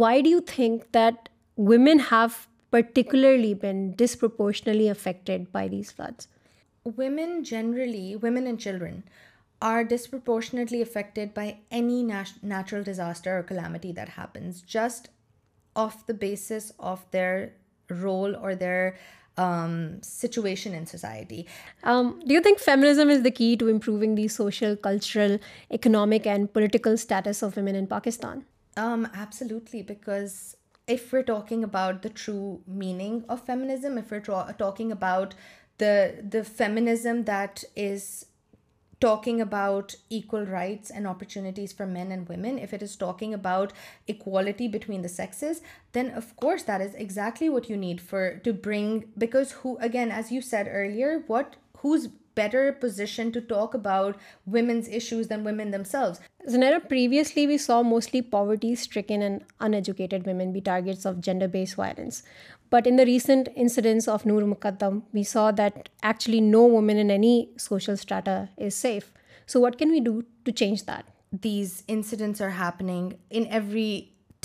Why do you think that women have particularly been disproportionately affected by these floods? Women generally, women and children, are disproportionately affected by any natural disaster or calamity that happens, just off the basis of their role or their um, situation in society. Um, do you think feminism is the key to improving the social, cultural, economic, and political status of women in Pakistan? Um, absolutely, because if we're talking about the true meaning of feminism, if we're talking about the feminism that is talking about equal rights and opportunities for men and women, if it is talking about equality between the sexes, then of course that is exactly what you need for to bring, because who, again, as you said earlier, who's better position to talk about women's issues than women themselves. Zunaira, previously we saw mostly poverty-stricken and uneducated women be targets of gender-based violence. But in the recent incidents of Noor Muqaddam, we saw that actually no woman in any social strata is safe. So what can we do to change that? These incidents are happening in every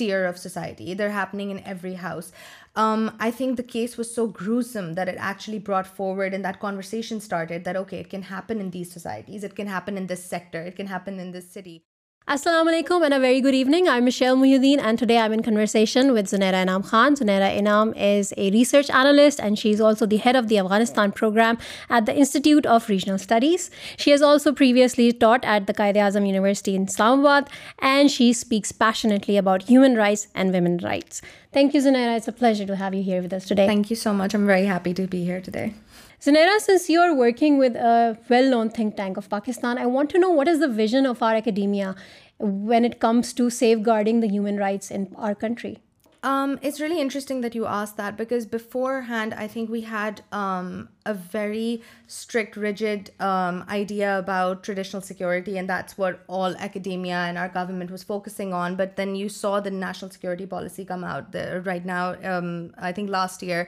sphere of society. They're happening in every house. Um, I think the case was so gruesome that it actually brought forward, and that conversation started that, okay, it can happen in these societies, it can happen in this sector, it can happen in this city. Assalamualaikum and a very good evening. I'm Michelle Muhyiddin, and today I'm in conversation with Zunaira Inam Khan. Zunaira Inam is a research analyst, and she's also the head of the Afghanistan program at the Institute of Regional Studies. She has also previously taught at the Qaid Azam University in Islamabad, and she speaks passionately about human rights and women's rights. Thank you, Zunaira. It's a pleasure to have you here with us today. Thank you so much. I'm very happy to be here today. Zunaira, since you're working with a well-known think tank of Pakistan, I want to know what is the vision of our academia when it comes to safeguarding the human rights in our country? Um, it's really interesting that you asked that, because beforehand, I think we had um, a very strict, rigid um, idea about traditional security, and that's what all academia and our government was focusing on. But then you saw the national security policy come out right now, I think last year.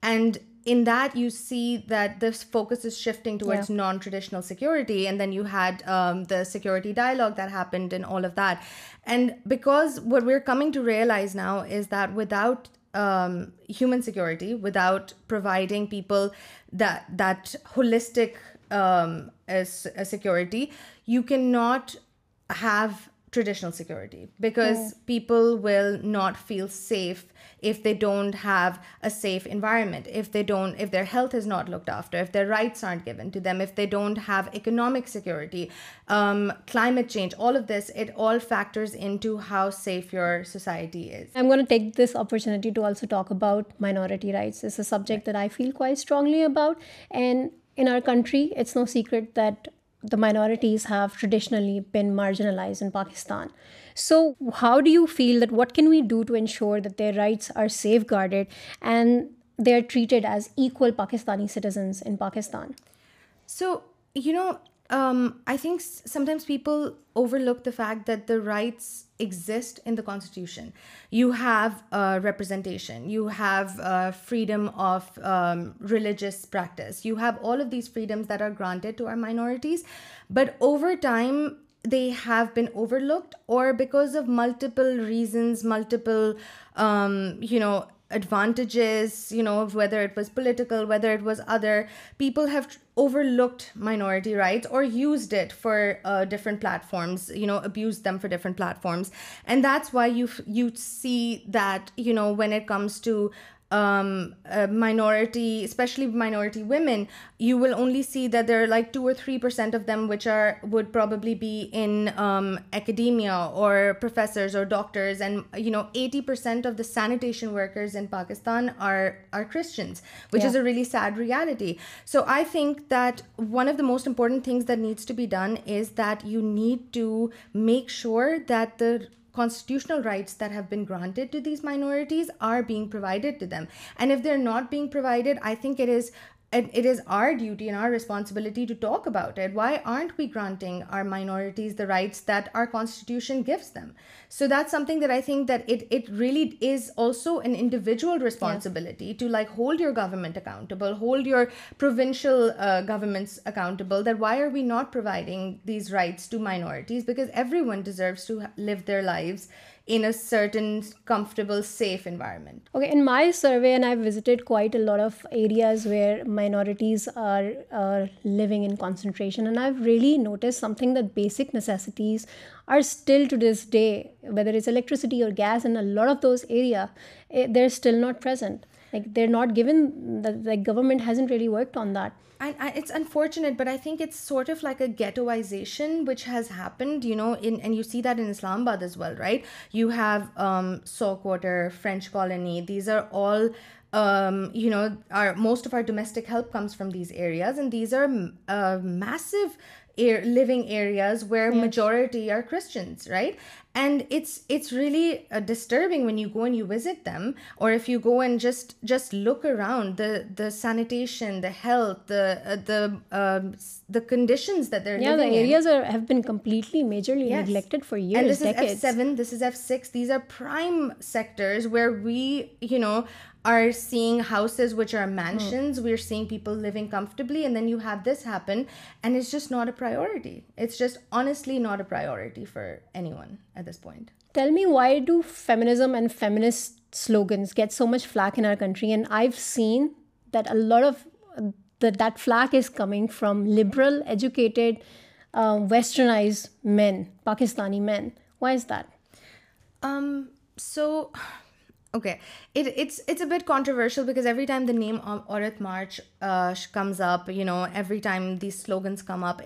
And in that you see that this focus is shifting towards non-traditional security. And then you had um, the security dialogue that happened and all of that. And because what we're coming to realize now is that without um, human security, without providing people that holistic um, security, you cannot have traditional security, because people will not feel safe if they don't have a safe environment, if their health is not looked after, if their rights aren't given to them, if they don't have economic security, um, climate change, all of this, it all factors into how safe your society is. I'm going to take this opportunity to also talk about minority rights. It's a subject that I feel quite strongly about, and in our country, it's no secret that the minorities have traditionally been marginalized in Pakistan. So how do you feel that what can we do to ensure that their rights are safeguarded and they are treated as equal Pakistani citizens in Pakistan? So, um, I think sometimes people overlook the fact that the rights exist in the Constitution. You have uh, representation, you have uh, freedom of um, religious practice, you have all of these freedoms that are granted to our minorities, but over time they have been overlooked, or because of multiple reasons, multiple um, advantages, whether it was political, whether it was other, people have overlooked minority rights or used it for uh, different platforms, abused them for different platforms. And that's why you see that, when it comes to um, uh, minority, especially minority women, you will only see that there are like 2 or 3% of them which would probably be in um, academia or professors or doctors, and 80% of the sanitation workers in Pakistan are Christians, which is a really sad reality. So I think that one of the most important things that needs to be done is that you need to make sure that the constitutional rights that have been granted to these minorities are being provided to them. And if they're not being provided, I think it is and it is our duty and our responsibility to talk about it. Why aren't we granting our minorities the rights that our constitution gives them? So that's something that I think that it really is also an individual responsibility to like hold your government accountable, hold your provincial uh, governments accountable, that why are we not providing these rights to minorities? Because everyone deserves to live their lives in a certain comfortable, safe environment. Okay, in my survey, and I've visited quite a lot of areas where minorities are living in concentration, and I've really noticed something that basic necessities are still to this day, whether it's electricity or gas, in a lot of those areas, eh, they're still not present. Like they're not given that, like government hasn't really worked on that. And it's unfortunate, but I think it's sort of like a ghettoization which has happened, you know, and you see that in Islamabad as well, right? You have um, Saltwater, French Colony. These are all, um, you know, most of our domestic help comes from these areas, and these are uh, massive لوگ areas where majority are Christians right and it's really disturbing when you go in you visit them or if you go and just just look around the the sanitation the health conditions seven this is F six these are prime sector where we you know are seeing houses which are hmm. mansions. We're seeing people living comfortably, and then you have this happen, and it's just not a priority. It's just honestly not a priority for anyone at this point. Tell me, why do feminism and feminist slogans get so much flack in our country? And I've seen that a lot of uh, that flack is coming from liberal, educated, uh, westernized men, Pakistani men. Why is that? Um, so Okay, it's a bit controversial because every time the name Aurat March uh, comes up, every time these slogans come up,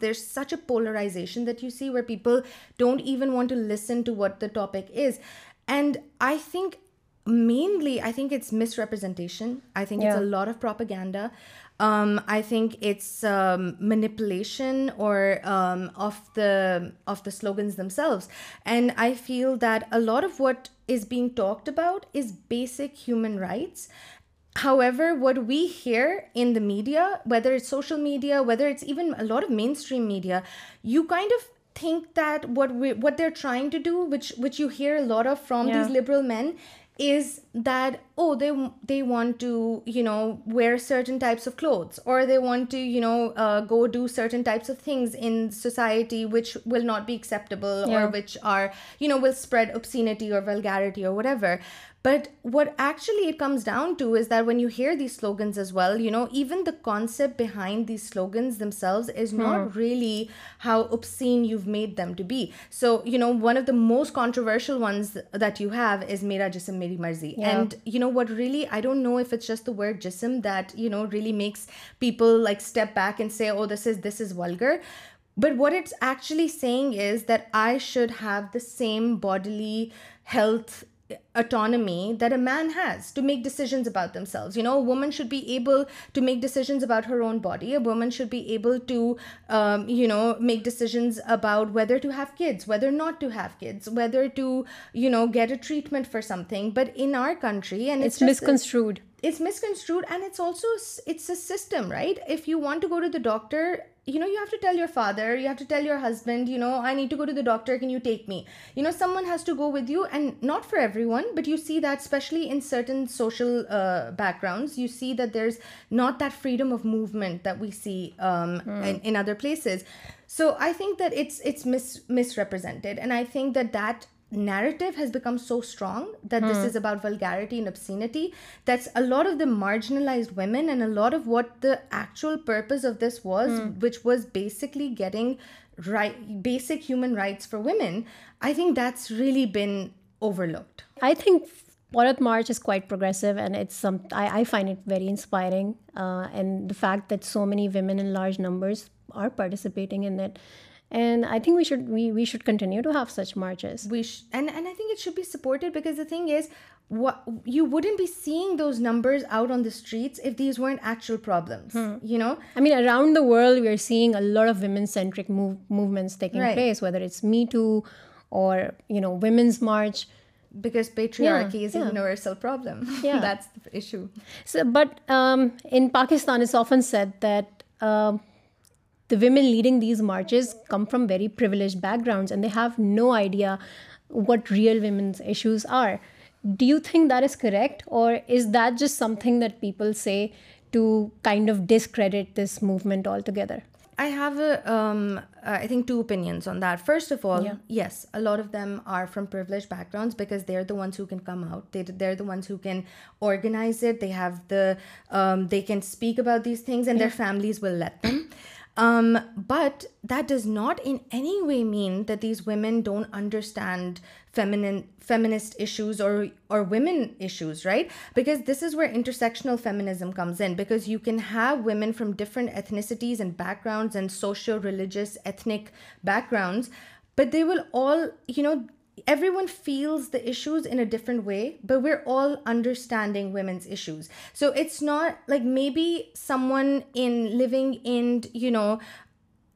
there's such a polarization that you see where people don't even want to listen to what the topic is. And I think mainly, it's misrepresentation. I think it's a lot of propaganda. Um, I think it's um, manipulation or um, of the slogans themselves. And I feel that a lot of what is being talked about is basic human rights. However, what we hear in the media, whether it's social media, whether it's even a lot of mainstream media, you kind of think that what they're trying to do, which you hear a lot of from these liberal men, is that, oh, they want to, wear certain types of clothes, or they want to, uh, go do certain types of things in society which will not be acceptable, or which are, will spread obscenity or vulgarity or whatever. But what actually it comes down to is that when you hear these slogans as well, you know, even the concept behind these slogans themselves is not hmm. really how obscene you've made them to be. So, you know, one of the most controversial ones that you have is Mera Jism Meri Marzi. Yeah. And, you know, what really, I don't know if it's just the word jism that, you know, really makes people like step back and say, oh, this is vulgar. But what it's actually saying is that I should have the same bodily health autonomy that a man has to make decisions about themselves. You know, a woman should be able to make decisions about her own body. A woman should be able to, um, you know, make decisions about whether to have kids, whether not to have kids, whether to, you know, get a treatment for something. But in our country, and it's just misconstrued. It's misconstrued, and it's also, it's a system, right? If you want to go to the doctor, you know, you have to tell your father, you have to tell your husband, you know, I need to go to the doctor, can you take me? You know, someone has to go with you, and not for everyone. But you see that especially in certain social uh, backgrounds, you see that there's not that freedom of movement that we see um, hmm. in other places. So I think that it's misrepresented. And I think that that narrative has become so strong that this hmm. is about vulgarity and obscenity. That's a lot of the marginalized women and a lot of what the actual purpose of this was, hmm. which was basically getting basic human rights for women. I think that's really been overlooked. I think Bharat March is quite progressive, and it's I find it very inspiring. Uh, and the fact that so many women in large numbers are participating in it, and I think we should continue to have such marches. And I think it should be supported, because the thing is, you wouldn't be seeing those numbers out on the streets if these weren't actual problems. Hmm. You know, I mean, around the world we are seeing a lot of women-centric movements taking place, whether it's Me Too or, Women's March. Because patriarchy is a universal problem. Yeah. That's the issue. So, but um, in Pakistan, it's often said that um, the women leading these marches come from very privileged backgrounds and they have no idea what real women's issues are. Do you think that is correct? Or is that just something that people say to kind of discredit this movement altogether? I have, um, uh, I think, two opinions on that. First of all, yes, a lot of them are from privileged backgrounds because they're the ones who can come out. They're the ones who can organize it. They have the, um, they can speak about these things, and their families will let them. Um, but that does not in any way mean that these women don't understand feminist issues or women issues, right? Because this is where intersectional feminism comes in, because you can have women from different ethnicities and backgrounds and socio-religious ethnic backgrounds, but they will all, everyone feels the issues in a different way, but we're all understanding women's issues. So it's not like maybe someone living in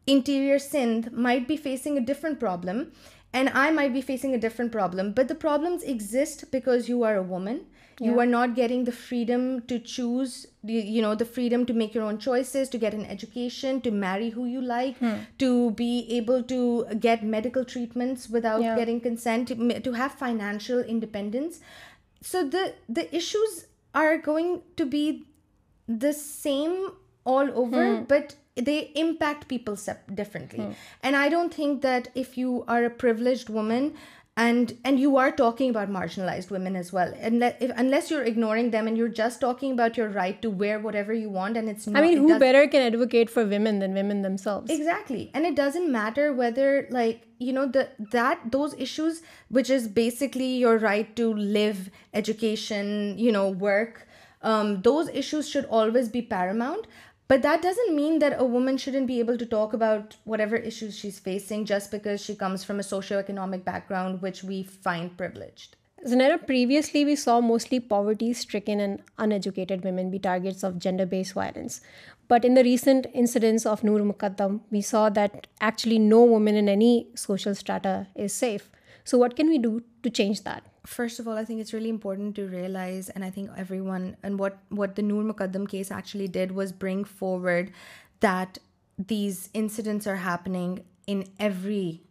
interior Sindh might be facing a different problem and I might be facing a different problem, but the problems exist because you are a woman. Yeah. You are not getting the freedom to choose, the freedom to make your own choices, to get an education, to marry who you like, hmm. to be able to get medical treatments without getting consent, to have financial independence. So the issues are going to be the same all over, hmm. but they impact people differently. Hmm. And I don't think that if you are a privileged woman, and you are talking about marginalized women as well, and unless you're ignoring them and you're just talking about your right to wear whatever you want, and it's not, I mean, who better can advocate for women than women themselves? Exactly. And it doesn't matter whether, like, you know, those issues, which is basically your right to live, education, you know, work, um, those issues should always be paramount. But that doesn't mean that a woman shouldn't be able to talk about whatever issues she's facing just because she comes from a socioeconomic background, which we find privileged. Zunaira, previously we saw mostly poverty-stricken and uneducated women be targets of gender-based violence. But in the recent incidents of Noor Muqaddam, we saw that actually no woman in any social strata is safe. So what can we do to change that? First of all, I think it's really important to realize, and I think everyone, and what the Noor Muqaddam case actually did was bring forward that these incidents are happening in every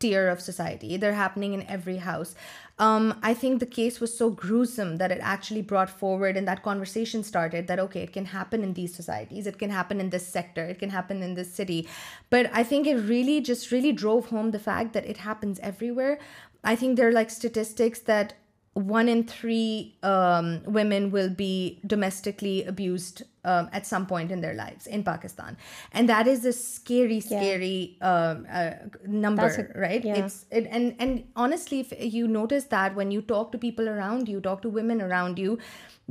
tier of society. They're happening in every house. Um, I think the case was so gruesome that it actually brought forward, and that conversation started that, okay, it can happen in these societies, it can happen in this sector, it can happen in this city. But I think it really drove home the fact that it happens everywhere. I think there are like statistics that 1 in 3 um, women will be domestically abused um, at some point in their lives in Pakistan. And that is a scary um, uh, number, right? Yeah. And honestly, if you notice that when you talk to people around you, talk to women around you,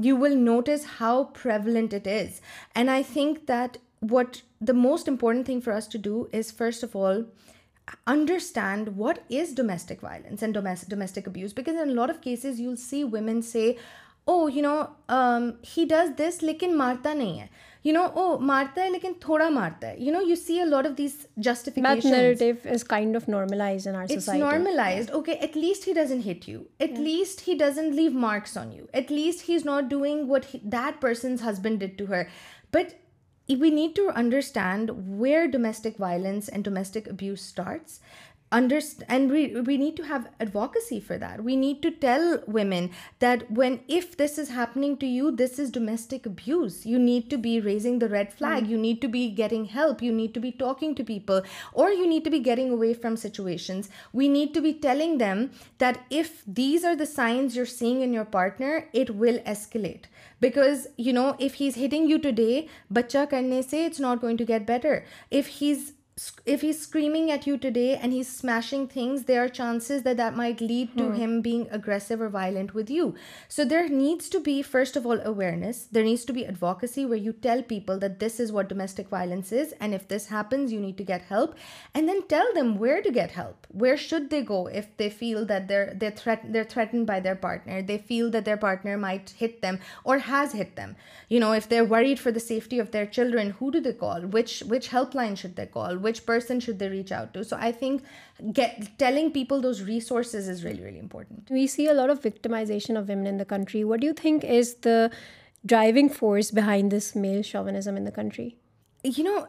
you will notice how prevalent it is. And I think that what the most important thing for us to do is, first of all, understand what is domestic violence and domestic lot of cases you see women say oh you know he does this لیکن مارتا نہیں ہے مارتا ہے لیکن تھوڑا مارتا ہے you know you see a of this just normalize okay at least hit you at least have marks on you at least has not doing what that person's husband did to her but we need to understand where domestic violence and domestic abuse starts. And we need to have advocacy for that. We need to tell women that if this is happening to you, this is domestic abuse. You need to be raising the red flag. Mm. You need to be getting help. You need to be talking to people, or you need to be getting away from situations. We need to be telling them that if these are the signs you're seeing in your partner, it will escalate. Because you know if he is hitting you today بچہ کرنے سے it's not going to get better if he is if he's screaming at you today and he's smashing things, there are chances that that might lead to hmm. him being aggressive or violent with you. So there needs to be, first of all, awareness. There needs to be advocacy where you tell people that this is what domestic violence is, and if this happens, you need to get help. And then tell them where to get help. Where should they go if they feel that they're threatened by their partner, they feel that their partner might hit them or has hit them. You know, if they're worried for the safety of their children, who do they call? Which helpline should they call? Which person should they reach out to? So I think telling people those resources is really, really important. We see a lot of victimization of women in the country. What do you think is the driving force behind this male chauvinism in the country? You know,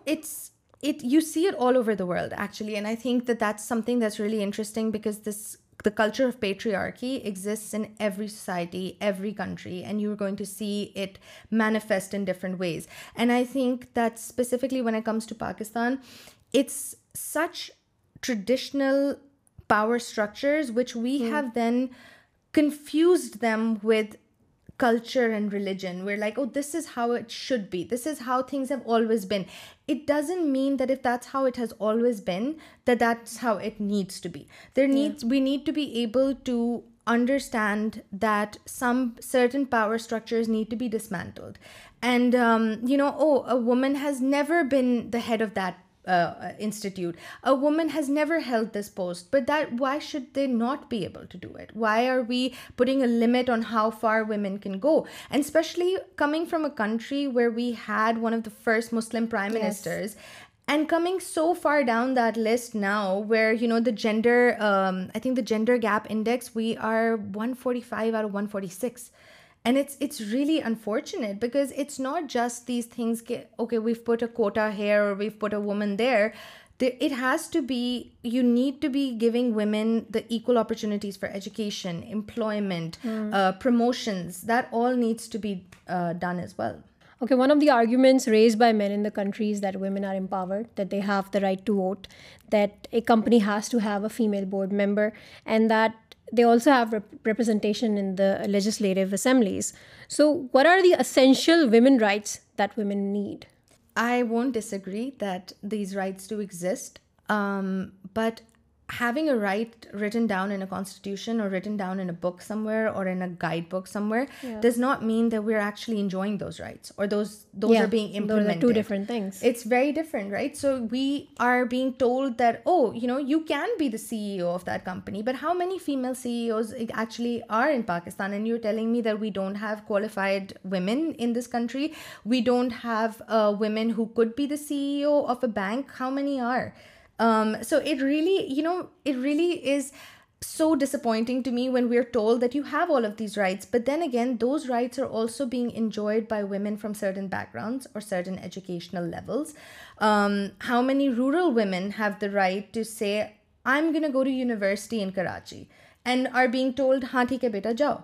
you see it all over the world, actually. And I think that that's something that's really interesting, because the culture of patriarchy exists in every society, every country, and you're going to see it manifest in different ways. And I think that specifically when it comes to Pakistan, it's such traditional power structures, which we hmm. have then confused them with culture and religion. We're like, oh, this is how it should be. This is how things have always been. It doesn't mean that if that's how it has always been, that that's how it needs to be. We need to be able to understand that some certain power structures need to be dismantled. And, um, oh, a woman has never been the head of that uh, uh, institute. A woman has never held this post, but that why should they not be able to do it? Why are we putting a limit on how far women can go? And especially coming from a country where we had one of the first Muslim prime ministers. And coming so far down that list now, where, you know, the gender, um, I think the gender gap index, we are 145 out of 146. And it's really unfortunate, because it's not just these things, okay, we've put a quota here or we've put a woman there. It has to be, you need to be giving women the equal opportunities for education, employment, hmm. uh, promotions. That all needs to be uh, done as well. Okay, one of the arguments raised by men in the country is that women are empowered, that they have the right to vote, that a company has to have a female board member, and that they also have representation in the legislative assemblies. So what are the essential women rights that women need? I won't disagree that these rights do exist, um, but having a right written down in a constitution or written down in a book somewhere or in a guidebook somewhere does not mean that we're actually enjoying those rights or those are being implemented. Those are two different things. It's very different, right? So we are being told that, oh, you know, you can be the CEO of that company, but how many female CEOs actually are in Pakistan? And you're telling me that we don't have qualified women in this country. We don't have uh, women who could be the CEO of a bank. How many are? Um, so it really, it really is so disappointing to me when we're told that you have all of these rights, but then again, those rights are also being enjoyed by women from certain backgrounds or certain educational levels. Um, how many rural women have the right to say, I'm going to go to university in Karachi? And are being told ہاں ٹھیک ہے بیٹا جاؤ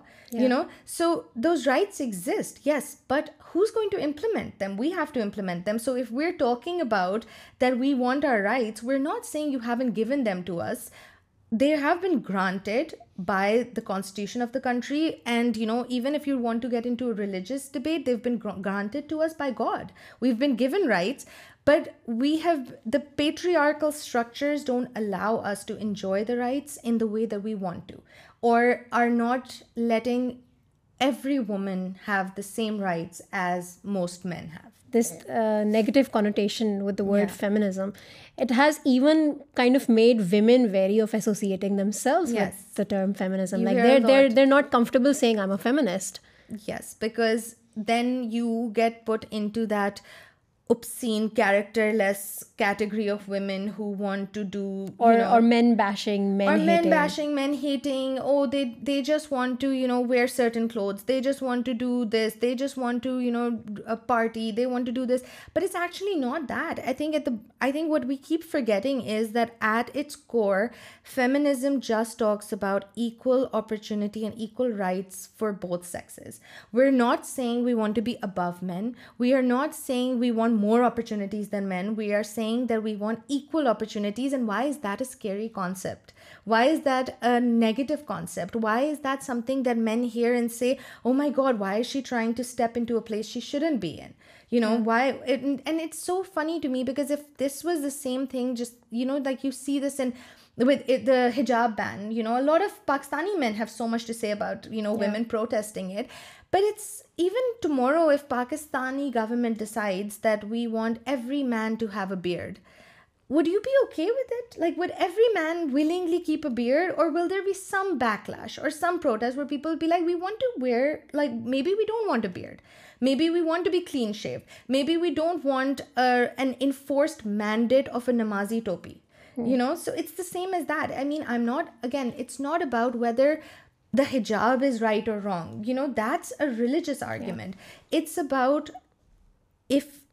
you know so those rights exist yes but who is going to implement them we have to implement them so if we are talking about that we want our rights we are not seeing you have an given them to us they have been granted by the constitution of the country and you know even if you want to get into religious debate they've been granted to us by God we have been given rights But the patriarchal structures don't allow us to enjoy the rights in the way that we want to, or are not letting every woman have the same rights as most men have. This uh, negative connotation with the word feminism, it has even kind of made women wary of associating themselves with the term feminism. You like they're not comfortable saying I'm a feminist. Yes, because then you get put into that obscene, characterless category of women who want to do or men bashing, men hating. Oh, they just want to wear certain clothes. They just want to do this. They just want to a party. They want to do this, but it's actually not that. I think what we keep forgetting is that at its core, feminism just talks about equal opportunity and equal rights for both sexes. We're not saying we want to be above men. We are not saying we want more opportunities than men. We are saying that we want equal opportunities. And why is that a scary concept? Why is that a negative concept? Why is that something that men hear and say, oh my God, why is she trying to step into a place she shouldn't be in? You know, why? And it's so funny to me, because if this was the same thing, just, you know, like you see this in with the hijab ban, you know, a lot of Pakistani men have so much to say about, you know, women protesting it. But it's even tomorrow, if Pakistani government decides that we want every man to have a beard, would you be okay with it? Like, would every man willingly keep a beard, or will there be some backlash or some protest where people be like, we want to wear, like, maybe we don't want a beard. Maybe we want to be clean shaved. Maybe we don't want uh, an enforced mandate of a Namazi topi. Hmm. You know, so it's the same as that. I mean, I'm not, again, it's not about whether the hijab is right or wrong. You know, that's a religious argument. Yeah. It's about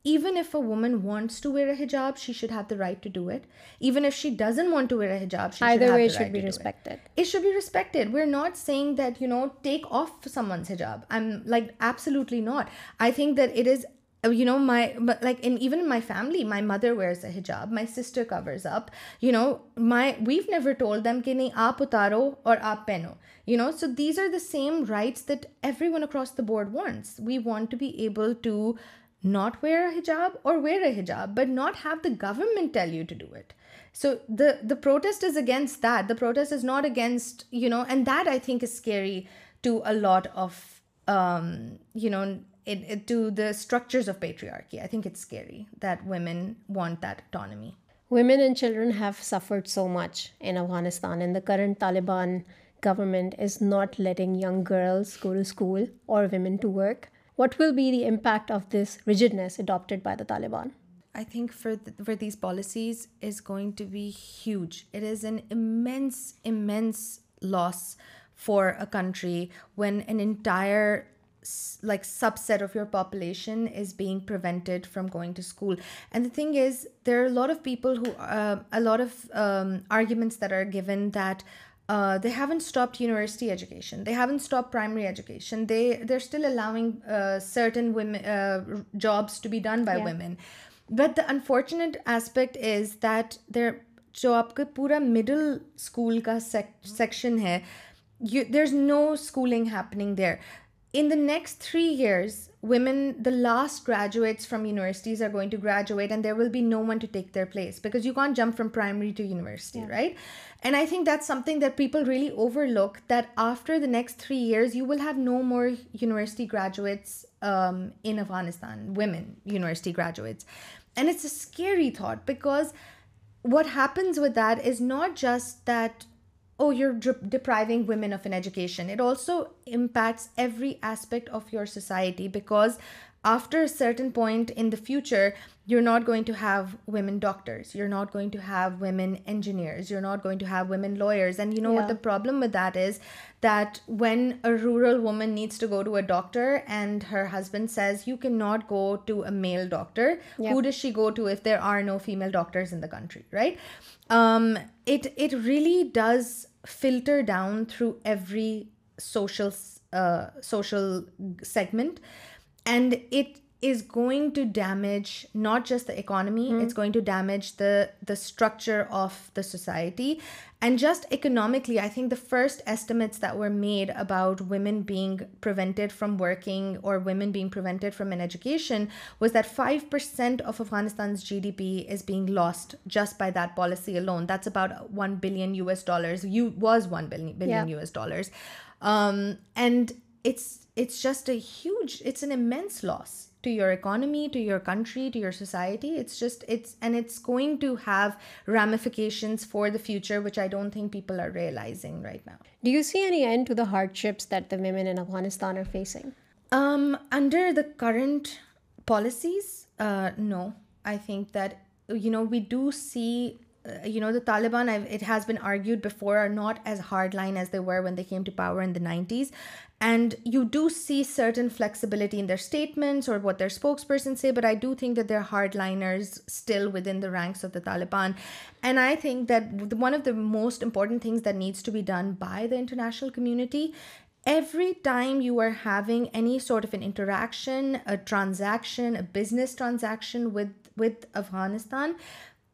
even if a woman wants to wear a hijab, she should have the right to do it. Even if she doesn't want to wear a hijab, she either should have way the right should be to respected. It should be respected. We're not saying that, you know, take off someone's hijab. I'm like, absolutely not. I think that it is you know my like in my family my mother wears a حجاب my sister covers up you know my we've never told them کہ نہیں آپ اتارو اور آپ پہنو you know so these are the same rights that everyone across the board wants we want be able to not wear a حجاب or wear a حجاب but not have the government tell you to do it so the the protest is against that the protest is not against you know and that I think is carry to a lot of you know to the structures of patriarchy. I think it's scary that women want that autonomy. Women and children have suffered so much in Afghanistan, and the current Taliban government is not letting young girls go to school or women to work. What will be the impact of this rigidness adopted by the Taliban? I think for these policies is going to be huge. It is an immense, immense loss for a country when an entire like subset of your population is being prevented from going to school and the thing is they are lot of people of arguments there are gone that they haven't university education they he stop primary education they they still allowing certain jobs to be done by women but the unfortunate aspect is that there جو آپ کا پورا middle school کا section ہے there is no schooling happening there In the next 3 years, women, the last graduates from universities are going to graduate, and there will be no one to take their place, because you can't jump from primary to university, right? And I think that's something that people really overlook, that after the next 3 years, you will have no more university graduates um, in Afghanistan, women university graduates. And it's a scary thought, because what happens with that is not just that oh, you're depriving women of an education. It also impacts every aspect of your society, because after a certain point in the future, you're not going to have women doctors. You're not going to have women engineers. You're not going to have women lawyers. And you know what the problem with that is? That when a rural woman needs to go to a doctor and her husband says, you cannot go to a male doctor, who does she go to if there are no female doctors in the country, right? Um, it really does filter down through every social uh, segment. And it is going to damage not just the economy, hmm. it's going to damage the structure of the society. And just economically, I think the first estimates that were made about women being prevented from working or women being prevented from an education was that 5% of Afghanistan's GDP is being lost just by that policy alone. That's about $1 billion. $1 billion. Um, and it's just an immense loss to your economy, to your country, to your society. It's going to have ramifications for the future, which I don't think people are realizing right now. Do you see any end to the hardships that the women in Afghanistan are facing? Um, under the current policies, uh, no. I think that, we do see, uh, the Taliban, it has been argued before, are not as hardline as they were when they came to power in the 90s. And you do see certain flexibility in their statements or what their spokesperson say, but I do think that they're hardliners still within the ranks of the Taliban. And I think that one of the most important things that needs to be done by the international community, every time you are having any sort of an interaction, a transaction, a business transaction with Afghanistan,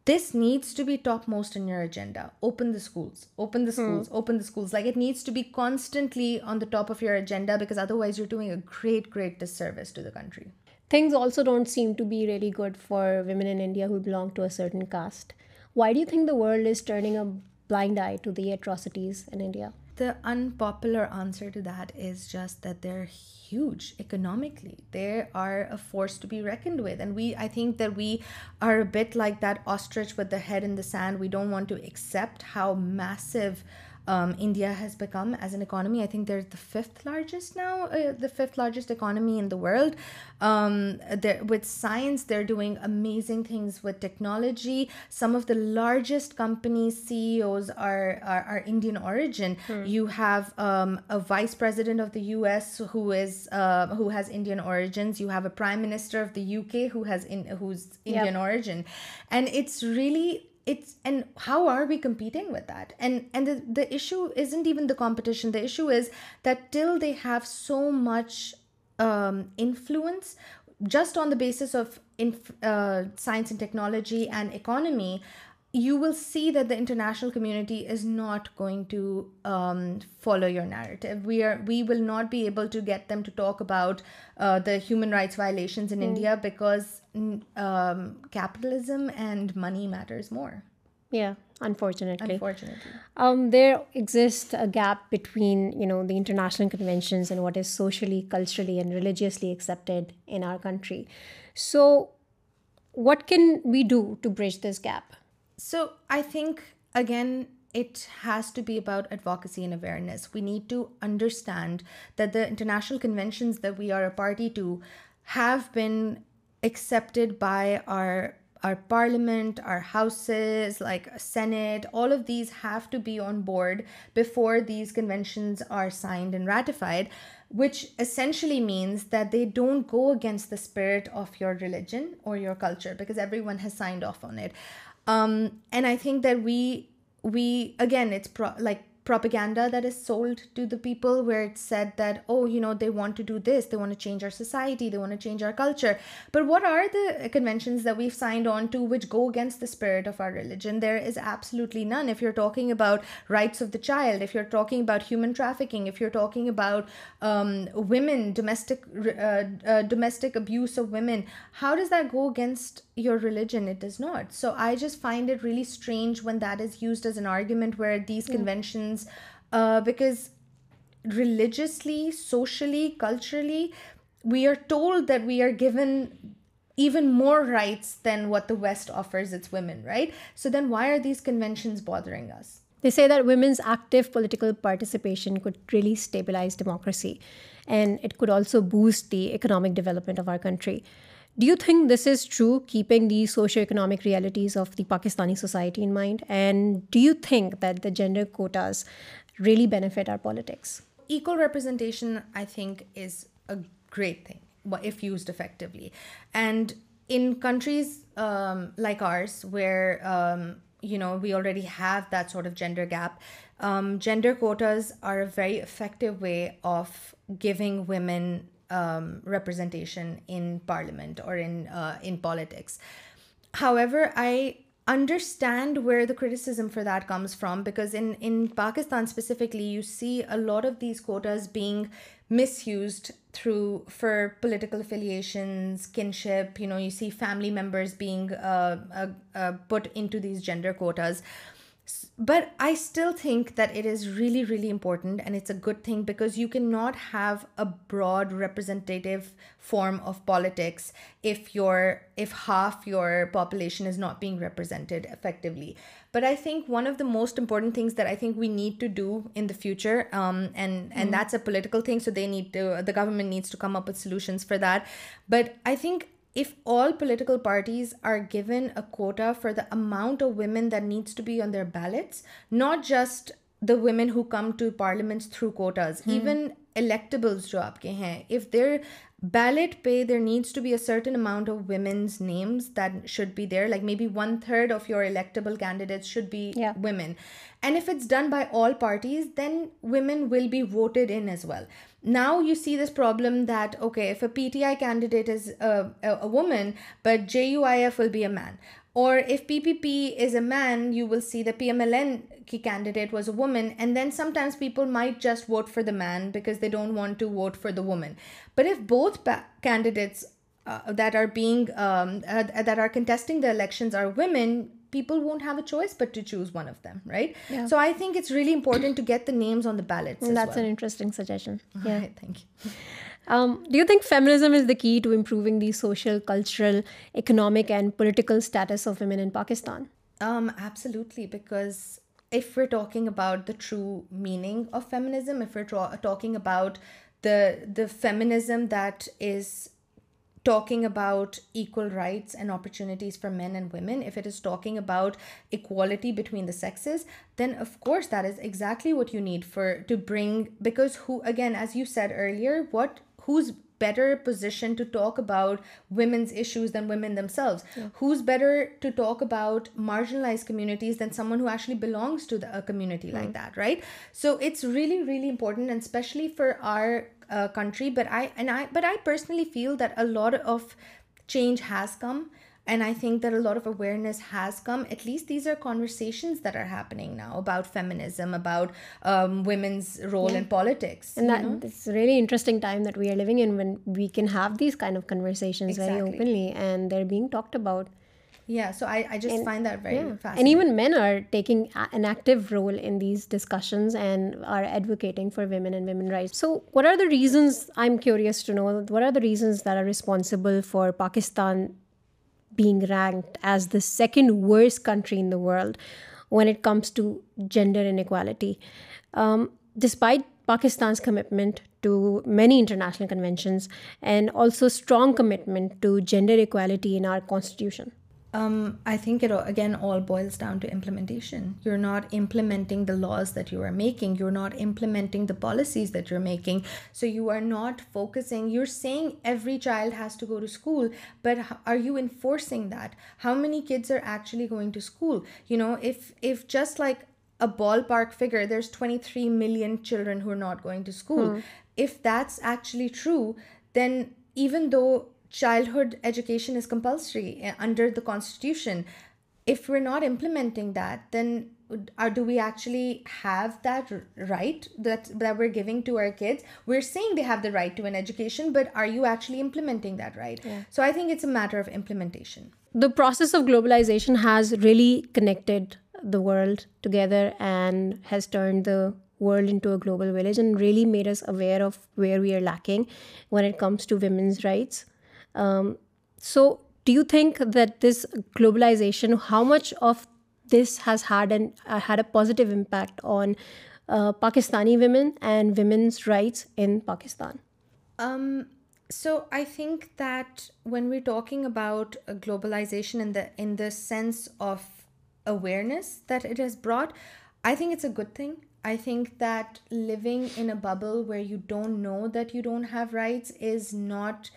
this needs to be topmost in your agenda. Open the schools, open the hmm. schools, open the schools. Like, it needs to be constantly on the top of your agenda, because otherwise you're doing a great, great disservice to the country. Things also don't seem to be really good for women in India who belong to a certain caste. Why do you think the world is turning a blind eye to the atrocities in India? The unpopular answer to that is just that they're huge economically. They are a force to be reckoned with. And I think that we are a bit like that ostrich with the head in the sand. We don't want to accept how massive um, India has become as an economy. I think they're the fifth largest now, uh, the fifth largest economy in the world. Um, with science, they're doing amazing things with technology. Some of the largest company CEOs are Indian origin. Hmm. You have um, a vice president of the US uh, who has Indian origins. You have a prime minister of the UK who's Indian origin, and it's really it's, and how are we competing with that? And the issue isn't even the competition. The issue is that till they have so much um, influence just on the basis of uh, science and technology and economy, you will see that the international community is not going to um, follow your narrative. We will not be able to get them to talk about uh, the human rights violations in hmm. India because um, capitalism and money matters more. Yeah, unfortunately. Um, there exists a gap between, the international conventions and what is socially, culturally, and religiously accepted in our country. So what can we do to bridge this gap? So I think, again, it has to be about advocacy and awareness. We need to understand that the international conventions that we are a party to have been accepted by our parliament, our houses, like Senate. All of these have to be on board before these conventions are signed and ratified, which essentially means that they don't go against the spirit of your religion or your culture, because everyone has signed off on it. Um, and I think that we again, it's like propaganda that is sold to the people, where it's said that, oh, you know, they want to do this, they want to change our society, they want to change our culture. But what are the conventions that we've signed on to which go against the spirit of our religion? There is absolutely none. If you're talking about rights of the child, if you're talking about human trafficking, if you're talking about um, women, uh, uh, domestic abuse of women, how does that go against your religion? It does not. So I just find it really strange when that is used as an argument, where these hmm. conventions uh, because religiously, socially, culturally, we are told that we are given even more rights than what the West offers its women, right? So then why are these conventions bothering us? They say that women's active political participation could really stabilize democracy, and it could also boost the economic development of our country. Do you think this is true, keeping the socioeconomic realities of the Pakistani society in mind? And do you think that the gender quotas really benefit our politics? Equal representation, I think, is a great thing if used effectively. And in countries um, like ours, where um, we already have that sort of gender gap, um, gender quotas are a very effective way of giving women um, representation in parliament or uh, in politics. However, I understand where the criticism for that comes from, because in Pakistan specifically, you see a lot of these quotas being misused for political affiliations, kinship. You see family members being uh, uh, put into these gender quotas. But I still think that it is really, really important, and it's a good thing, because you cannot have a broad representative form of politics if half your population is not being represented effectively. But I think one of the most important things that I think we need to do in the future, um, and mm-hmm. that's a political thing, so the government needs to come up with solutions for that. But I think if all political parties are gone a quota for the amount of women that needs to be on their ballots not just the women come to parliament through quotas even electables جو آپ كے ہیں if their ballot pay there needs to be certain amount of women's names that should bear like may be one third of your electable candidates should be women and if it's done by all parties then women will be voted in as well Now you see this problem that, okay, if a PTI candidate is a woman, but JUIF will be a man. Or if PPP is a man, you will see the PMLN candidate was a woman. And then sometimes people might just vote for the man because they don't want to vote for the woman. But if both candidates uh, um, uh, that are contesting the elections are women, people won't have a choice but to choose one of them, right? Yeah. So I think it's really important to get the names on the ballots. Well, that's an interesting suggestion. Yeah, all right, thank you. Um, do you think feminism is the key to improving the social, cultural, economic, and political status of women in Pakistan? Um, absolutely, because if we're talking about the true meaning of feminism, if we're talking about the feminism that is talking about equal rights and opportunities for men and women, if it is talking about equality between the sexes, then of course that is exactly what you need to bring, because who, again, as you said earlier, who's better positioned to talk about women's issues than women themselves? Yeah. Who's better to talk about marginalized communities than someone who actually belongs to a community like mm. that, right? So it's really, really important, and especially for our uh, country, but I personally feel that a lot of change has come, and I think that a lot of awareness has come. At least these are conversations that are happening now about feminism, about um, women's role in politics. And it's a really interesting time that we are living in, when we can have these kind of conversations very openly, and they're being talked about. Yeah, so I just find that very fascinating. And even men are taking an active role in these discussions and are advocating for women and women's rights. So what are the reasons, I'm curious to know, what are the reasons that are responsible for Pakistan being ranked as the second worst country in the world when it comes to gender inequality? Um, despite Pakistan's commitment to many international conventions and also strong commitment to gender equality in our constitution. Um, I think it again all boils down to implementation. You're not implementing the laws that you are making. You're not implementing the policies that you're making. So you are not focusing. You're saying every child has to go to school, but are you enforcing that? How many kids are actually going to school? You know, if just like a ballpark figure, there's 23 million children who are not going to school. Hmm. If that's actually true, then even though childhood education is compulsory eh, under the Constitution. If we're not implementing that, then do we actually have that right that we're giving to our kids? We're saying they have the right to an education, but are you actually implementing that right? Yeah. So I think it's a matter of implementation. The process of globalization has really connected the world together and has turned the world into a global village and really made us aware of where we are lacking when it comes to women's rights. Um, so do you think that this globalization, how much of this has had uh, a positive impact on uh, Pakistani women and women's rights in Pakistan? Um, so I think that when we're talking about uh, globalization in the sense of awareness that it has brought, I think it's a good thing. I think that living in a bubble where you don't know that you don't have rights is not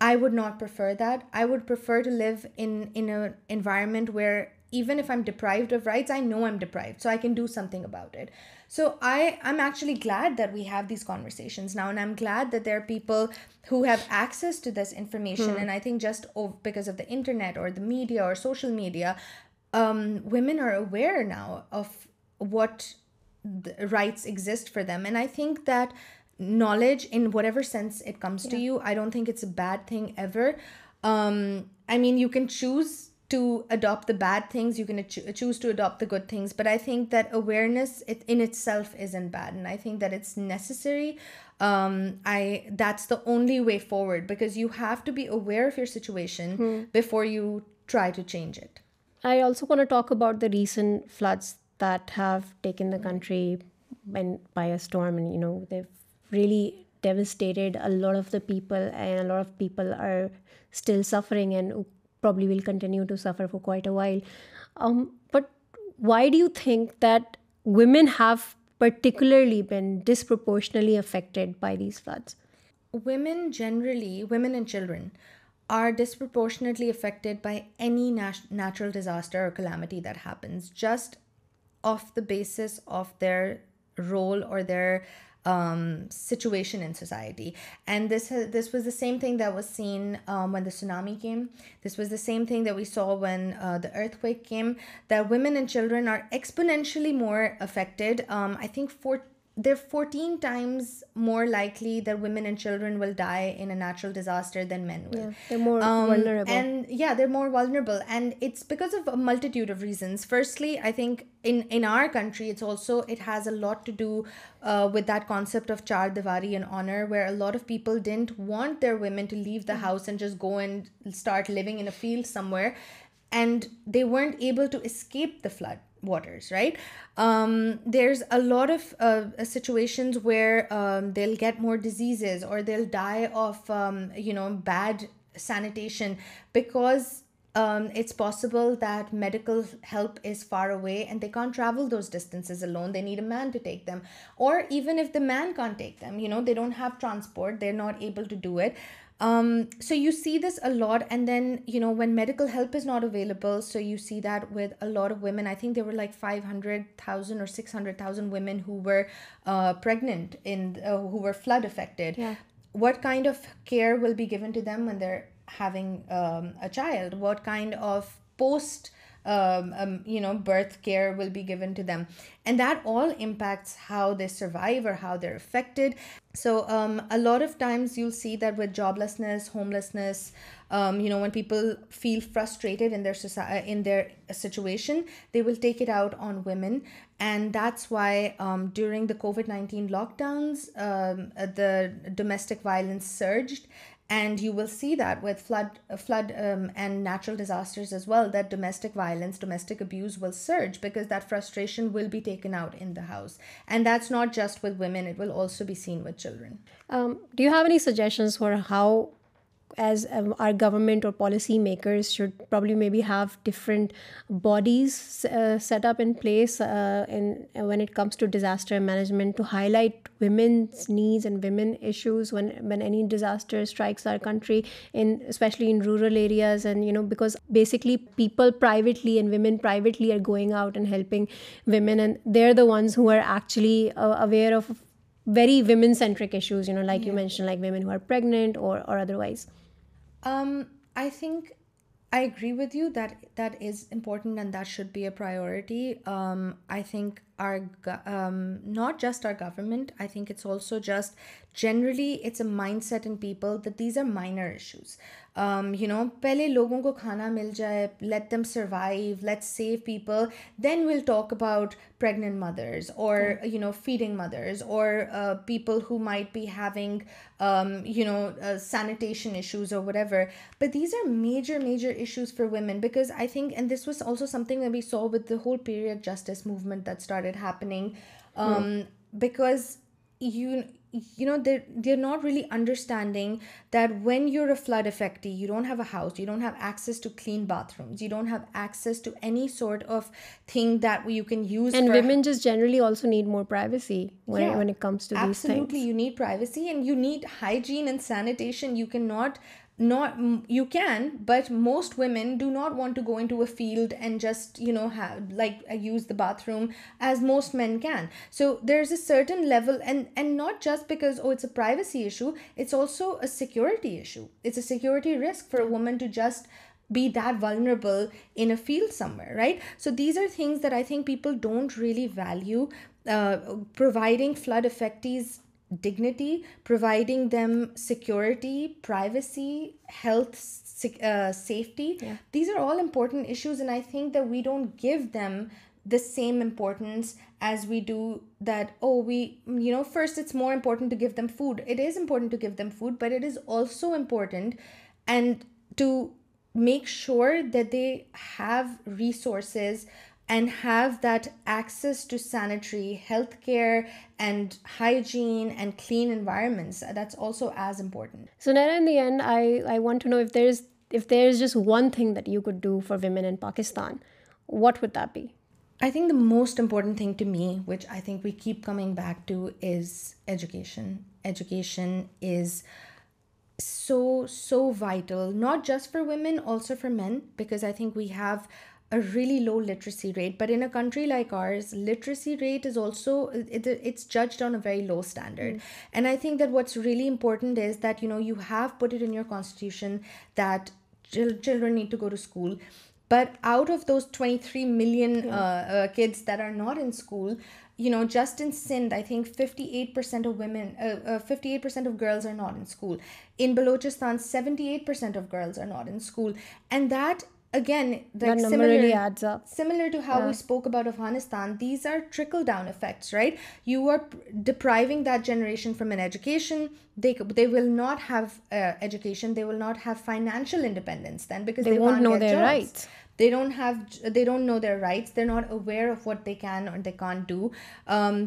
I would not prefer that. I would prefer to live in an environment where even if I'm deprived of rights, I know I'm deprived, so I can do something about it. So I'm actually glad that we have these conversations now, and I'm glad that there are people who have access to this information. Hmm. And I think just because of the internet or the media or social media, um, women are aware now of what rights exist for them. And I think that knowledge in whatever sense it comes to you. I don't think it's a bad thing ever. Um, I mean, you can choose to adopt the bad things, you can choose to adopt the good things, but I think that awareness in itself isn't bad, and I think that it's necessary. Um, that's the only way forward, because you have to be aware of your situation hmm. before you try to change it. I also want to talk about the recent floods that have taken the country by a storm, and they've really devastated a lot of the people, and a lot of people are still suffering and probably will continue to suffer for quite a while. Um, but why do you think that women have particularly been disproportionately affected by these floods? Women generally, women and children, are disproportionately affected by any natural disaster or calamity that happens, just off the basis of their role or their um, situation in society. And this was the same thing that was seen um, when the tsunami came. This was the same thing that we saw when uh, the earthquake came, that women and children are exponentially more affected. Um, I think 4 they're 14 times more likely that women and children will die in a natural disaster than men will. Yeah, they're more um, vulnerable. And yeah, they're more vulnerable. And it's because of a multitude of reasons. Firstly, I think in our country, it has a lot to do uh, with that concept of Char Diwari and honor, where a lot of people didn't want their women to leave the mm. house and just go and start living in a field somewhere. And they weren't able to escape the flood waters, right? Um, there's a lot of uh, situations where um, they'll get more diseases, or they'll die of um, bad sanitation, because it's possible that medical help is far away and they can't travel those distances alone. They need a man to take them, or even if the man can't take them, they don't have transport, they're not able to do it. Um, so you see this a lot. And then, when medical help is not available, so you see that with a lot of women. I think there were like 500,000 or 600,000 women who were uh, pregnant, uh, who were flood affected. Yeah. What kind of care will be given to them when they're having um, a child? What kind of post um, um, birth care will be given to them. And that all impacts how they survive or how they're affected. So um, a lot of times you'll see that with joblessness, homelessness, when people feel frustrated in their society, uh, in their situation, they will take it out on women. And that's why during the COVID-19 lockdowns, uh, the domestic violence surged and you will see that with flood um, and natural disasters as well, that domestic violence, domestic abuse will surge because that frustration will be taken out in the house. And that's not just with women. It will also be seen with children. Um, do you have any suggestions for how as um, our government or policy makers should probably maybe have different bodies uh, set up in place uh, uh, when it comes to disaster management, to highlight women's needs and women issues when any disaster strikes our country, especially in rural areas. And because basically people privately and women privately are going out and helping women, and they're the ones who are actually aware of very women-centric issues, like you mentioned, like women who are pregnant or otherwise? Um, I think I agree with you that that is important and that should be a priority. Um, I think not just our government I think it's also just generally it's a mindset in people but these are minor issues no پہلے لوگوں کو کھانا مل جائے let them survive let save people then we'll talk about pregnant mothers or you know feeding mothers or people who might be having no sanitation issues or whatever but these are major major issues for women because I think and this was also something maybe so with the whole period of justice movement that start it happening, hmm. um, because you know they're not really understanding that when you're a flood affectee, you don't have a house, you don't have access to clean bathrooms, you don't have access to any sort of thing that you can use. And women just generally also need more privacy when it comes to these things. Absolutely, you need privacy and you need hygiene and sanitation. You cannot not you can, but most women do not want to go into a field and just, you know, have like uh, use the bathroom as most men can. So there's a certain level, and not just because, oh, it's a privacy issue, it's also a security issue. It's a security risk for a woman to just be that vulnerable in a field somewhere, right? So these are things that I think people don't really value. Uh, providing flood affectees dignity, providing them security, privacy, health, uh, safety. Yeah. These are all important issues, and I think that we don't give them the same importance as we do that, oh, first it's more important to give them food. It is important to give them food, but it is also important and to make sure that they have resources and have that access to sanitary healthcare and hygiene and clean environments. Uh, that's also as important. So Naira, in the end, I want to know if there's just one thing that you could do for women in Pakistan, what would that be? I think the most important thing to me, which I think we keep coming back to, is education. Education is so vital, not just for women, also for men, because I think we have a really low literacy rate. But in a country like ours, literacy rate is also, it's judged on a very low standard. Mm. And I think that what's really important is that, you know, you have put it in your constitution that children need to go to school. But out of those 23 million uh, uh, kids that are not in school, you know, just in Sindh, I think 58% of women, 58% uh, of girls are not in school. In Balochistan, 78% of girls are not in school. And that again similar to how spoke about Afghanistan these are trickle down effects right you are depriving that generation from an education they will not have educational independence no their rights not aware of what they can they can do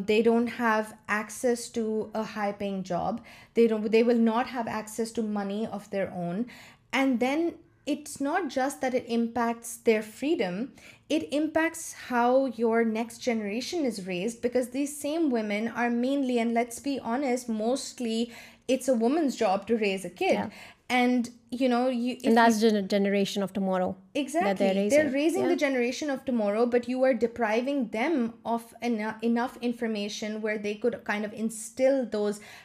they don't have access to high paying job they will not have access to money of their own and then it's not just that it impacts their freedom, it impacts how your next generation is raised, because these same women are mainly, and let's be honest, mostly it's a woman's job to raise a kid. Yeah. And, you know, and that's the generation of tomorrow. Exactly. That they're raising the generation of tomorrow, but you are depriving them of enough information where they could kind of instill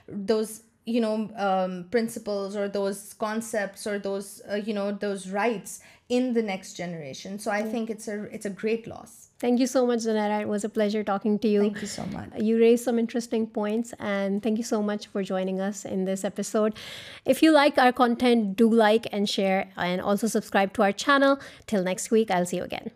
those um, principles or those concepts or those uh, those rights in the next generation. So I think it's a great loss. Thank you so much, Zunaira. It was a pleasure talking to you. Thank you so much. You raised some interesting points, and thank you so much for joining us in this episode. If you like our content, do like and share, and also subscribe to our channel. Till next week, I'll see you again.